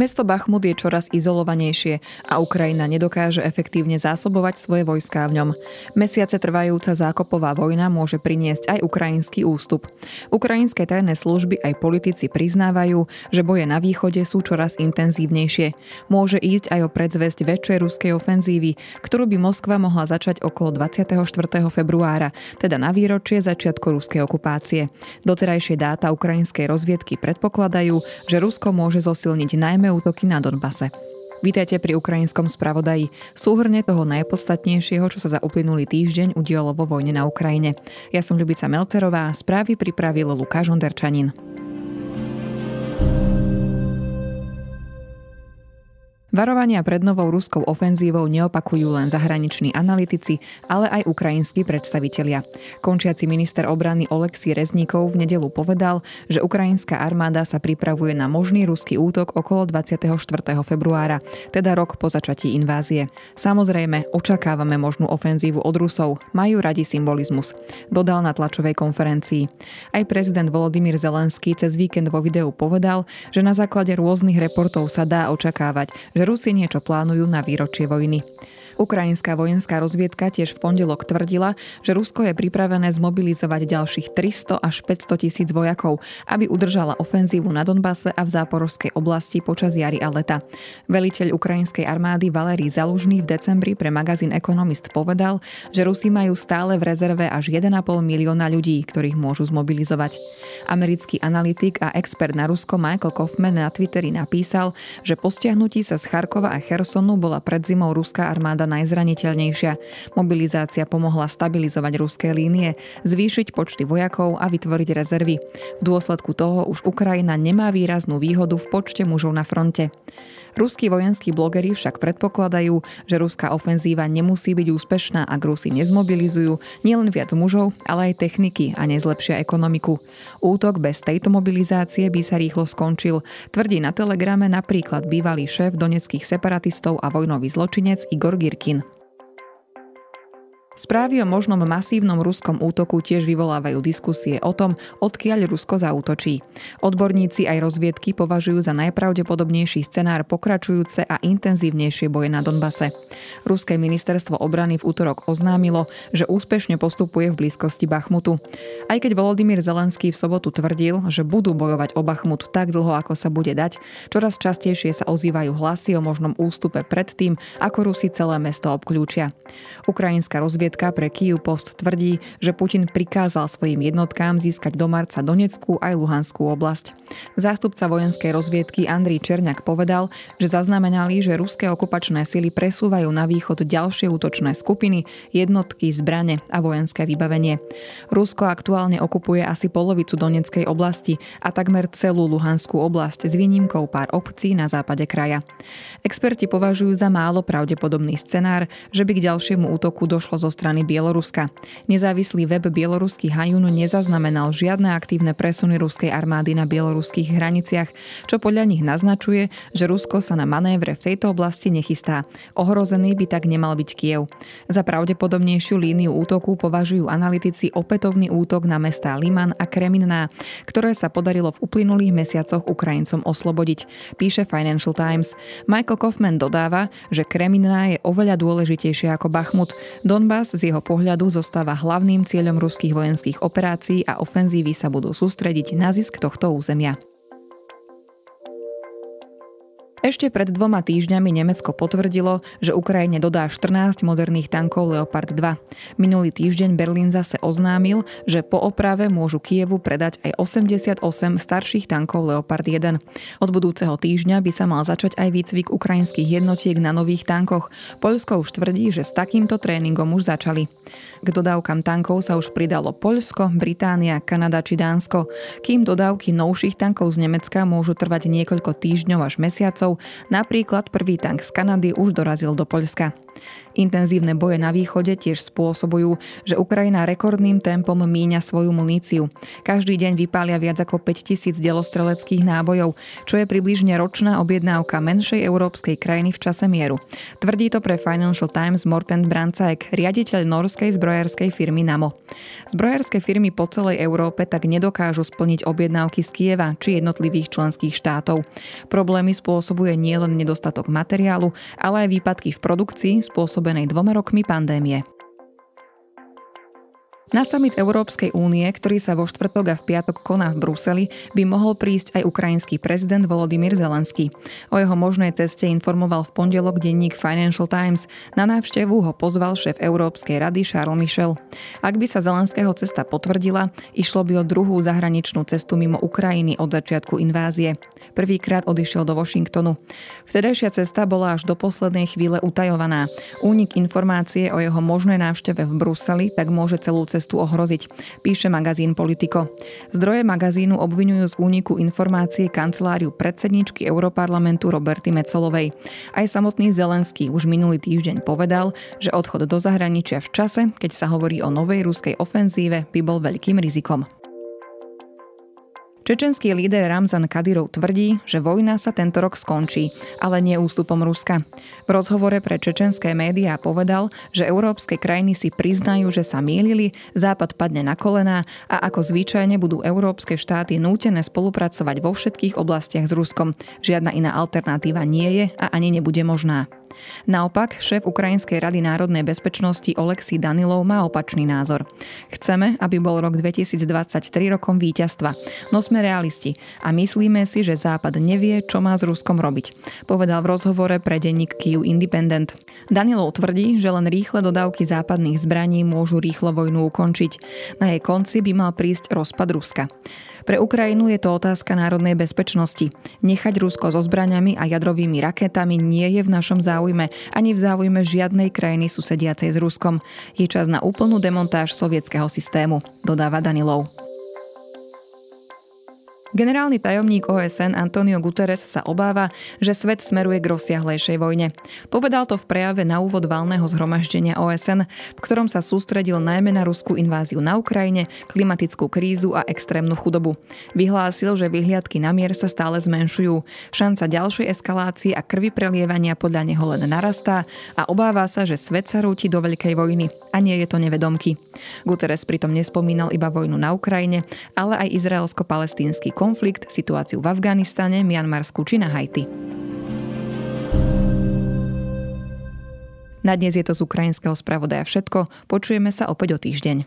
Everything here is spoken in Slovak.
Mesto Bachmut je čoraz izolovanejšie a Ukrajina nedokáže efektívne zásobovať svoje vojská v ňom. Mesiace trvajúca zákopová vojna môže priniesť aj ukrajinský ústup. Ukrajinské tajné služby aj politici priznávajú, že boje na východe sú čoraz intenzívnejšie. Môže ísť aj o predzvesť väčšej ruskej ofenzívy, ktorú by Moskva mohla začať okolo 24. februára, teda na výročie začiatku ruskej okupácie. Doterajšie dáta ukrajinskej rozviedky predpokladajú, že Rusko môže zosilniť najmä útoky na Donbase. Vítajte pri ukrajinskom spravodaji. Súhrne toho najpodstatnejšieho, čo sa za uplynulý týždeň udialo vo vojne na Ukrajine. Ja som Ľubica Melcerová, správy pripravil Lukáš Onderčanin. Varovania pred novou ruskou ofenzívou neopakujú len zahraniční analytici, ale aj ukrajinskí predstavitelia. Končiaci minister obrany Oleksij Rezníkov v nedelu povedal, že ukrajinská armáda sa pripravuje na možný ruský útok okolo 24. februára, teda rok po začatí invázie. Samozrejme, očakávame možnú ofenzívu od Rusov, majú radi symbolizmus, dodal na tlačovej konferencii. Aj prezident Volodymyr Zelenský cez víkend vo videu povedal, že na základe rôznych reportov sa dá očakávať, že Rusi niečo plánujú na výročie vojny. Ukrajinská vojenská rozviedka tiež v pondelok tvrdila, že Rusko je pripravené zmobilizovať ďalších 300 až 500 tisíc vojakov, aby udržala ofenzívu na Donbase a v záporovskej oblasti počas jary a leta. Veliteľ ukrajinskej armády Valerij Zalužný v decembri pre magazín Economist povedal, že Rusi majú stále v rezerve až 1,5 milióna ľudí, ktorých môžu zmobilizovať. Americký analytik a expert na Rusko Michael Kaufman na Twitteri napísal, že po stiahnutí sa z Charkova a Chersonu bola pred zimou ruská armáda najzraniteľnejšia. Mobilizácia pomohla stabilizovať ruské línie, zvýšiť počty vojakov a vytvoriť rezervy. V dôsledku toho už Ukrajina nemá výraznú výhodu v počte mužov na fronte. Ruskí vojenskí blogeri však predpokladajú, že ruská ofenzíva nemusí byť úspešná, ak Rusi nezmobilizujú nielen viac mužov, ale aj techniky a nezlepšia ekonomiku. Útok bez tejto mobilizácie by sa rýchlo skončil, tvrdí na telegrame napríklad bývalý šéf doneckých separatistov a vojnový zločinec Igor Girkin. Správy o možnom masívnom ruskom útoku tiež vyvolávajú diskusie o tom, odkiaľ Rusko zautočí. Odborníci aj rozviedky považujú za najpravdepodobnejší scenár pokračujúce a intenzívnejšie boje na Donbase. Ruské ministerstvo obrany v útorok oznámilo, že úspešne postupuje v blízkosti Bachmutu. Aj keď Volodymyr Zelenský v sobotu tvrdil, že budú bojovať o Bachmut tak dlho, ako sa bude dať, čoraz častejšie sa ozývajú hlasy o možnom ústupe pred tým, ako Rusi celé mesto obklúčia. Ukrajinská rozviedka Rozviedka pre Kyiv Post tvrdí, že Putin prikázal svojim jednotkám získať do marca Donetskú aj Luhanskú oblasť. Zástupca vojenskej rozviedky Andrej Černiak povedal, že zaznamenali, že ruské okupačné sily presúvajú na východ ďalšie útočné skupiny, jednotky, zbrane a vojenské vybavenie. Rusko aktuálne okupuje asi polovicu Donetskej oblasti a takmer celú Luhanskú oblasť s výnimkou pár obcí na západe kraja. Experti považujú za málo pravdepodobný scenár, že by k ďalšiemu útoku došlo zo strany Bieloruska. Nezávislý web bieloruský Hajun nezaznamenal žiadne aktívne presuny ruskej armády na bieloruských hraniciach, čo podľa nich naznačuje, že Rusko sa na manévre v tejto oblasti nechystá. Ohrozený by tak nemal byť Kiev. Za pravdepodobnejšiu líniu útoku považujú analytici opätovný útok na mestá Liman a Kreminná, ktoré sa podarilo v uplynulých mesiacoch Ukrajincom oslobodiť, píše Financial Times. Michael Kaufman dodáva, že Kreminná je oveľa dôležitejšia ako Bachmut. Donbass z jeho pohľadu zostáva hlavným cieľom ruských vojenských operácií a ofenzívy sa budú sústrediť na zisk tohto územia. Ešte pred dvoma týždňami Nemecko potvrdilo, že Ukrajine dodá 14 moderných tankov Leopard 2. Minulý týždeň Berlín zase oznámil, že po oprave môžu Kievu predať aj 88 starších tankov Leopard 1. Od budúceho týždňa by sa mal začať aj výcvik ukrajinských jednotiek na nových tankoch. Poľsko už tvrdí, že s takýmto tréningom už začali. K dodávkam tankov sa už pridalo Poľsko, Británia, Kanada či Dánsko, kým dodávky novších tankov z Nemecka môžu trvať niekoľko týždňov až mesiacov, napríklad prvý tank z Kanady už dorazil do Poľska. Intenzívne boje na východe tiež spôsobujú, že Ukrajina rekordným tempom míňa svoju muníciu. Každý deň vypália viac ako 5000 delostreleckých nábojov, čo je približne ročná objednávka menšej európskej krajiny v čase mieru. Tvrdí to pre Financial Times Morten Brancajek, riaditeľ norskej zbrojarskej firmy NAMO. Zbrojarské firmy po celej Európe tak nedokážu splniť objednávky z Kieva či jednotlivých členských štátov. Problémy spôsobuje nielen nedostatok materiálu, ale aj výpadky v produkcii spôsobenej dvoma rokmi pandémie. Na summit Európskej únie, ktorý sa vo štvrtok a v piatok koná v Bruseli, by mohol prísť aj ukrajinský prezident Volodymyr Zelenský. O jeho možnej ceste informoval v pondelok denník Financial Times. Na návštevu ho pozval šéf Európskej rady Charles Michel. Ak by sa Zelenského cesta potvrdila, išlo by o druhú zahraničnú cestu mimo Ukrajiny od začiatku invázie. Prvýkrát odišiel do Washingtonu. Vtedajšia cesta bola až do poslednej chvíle utajovaná. Únik informácie o jeho možnej návšteve v Bruseli tak môže celú cestu cestu ohroziť, píše magazín Politico. Zdroje magazínu obvinujú z úniku informácie kanceláriu predsedničky Europarlamentu Roberty Mecolovej. Aj samotný Zelenský už minulý týždeň povedal, že odchod do zahraničia v čase, keď sa hovorí o novej ruskej ofenzíve, by bol veľkým rizikom. Čečenský líder Ramzan Kadyrov tvrdí, že vojna sa tento rok skončí, ale nie ústupom Ruska. V rozhovore pre čečenské médiá povedal, že európske krajiny si priznajú, že sa mýlili, Západ padne na kolená a ako zvyčajne budú európske štáty nútené spolupracovať vo všetkých oblastiach s Ruskom. Žiadna iná alternatíva nie je a ani nebude možná. Naopak, šéf Ukrajinskej rady národnej bezpečnosti Oleksí Danilov má opačný názor. Chceme, aby bol rok 2023 rokom víťazstva. No sme realisti a myslíme si, že Západ nevie, čo má s Ruskom robiť, povedal v rozhovore pre denník Kyiv Independent. Danilov tvrdí, že len rýchle dodávky západných zbraní môžu rýchlo vojnu ukončiť. Na jej konci by mal prísť rozpad Ruska. Pre Ukrajinu je to otázka národnej bezpečnosti. Nechať Rusko so zbraniami a jadrovými raketami nie je v našom záujme, ani v záujme žiadnej krajiny susediacej s Ruskom. Je čas na úplnú demontáž sovietského systému, dodáva Danilov. Generálny tajomník OSN Antonio Guterres sa obáva, že svet smeruje k rozsiahlejšej vojne. Povedal to v prejave na úvod valného zhromaždenia OSN, v ktorom sa sústredil najmä na ruskú inváziu na Ukrajine, klimatickú krízu a extrémnu chudobu. Vyhlásil, že vyhliadky na mier sa stále zmenšujú, šanca ďalšej eskalácie a krvi prelievania podľa neho len narastá a obáva sa, že svet sa rúti do veľkej vojny a nie je to nevedomky. Guterres pritom nespomínal iba vojnu na Ukrajine, ale aj izraelsko-palestínsky konflikt, situáciu v Afganistane, Mianmarsku či na Haiti. Na dnes je to z ukrajinského spravodaja všetko. Počujeme sa opäť o týždeň.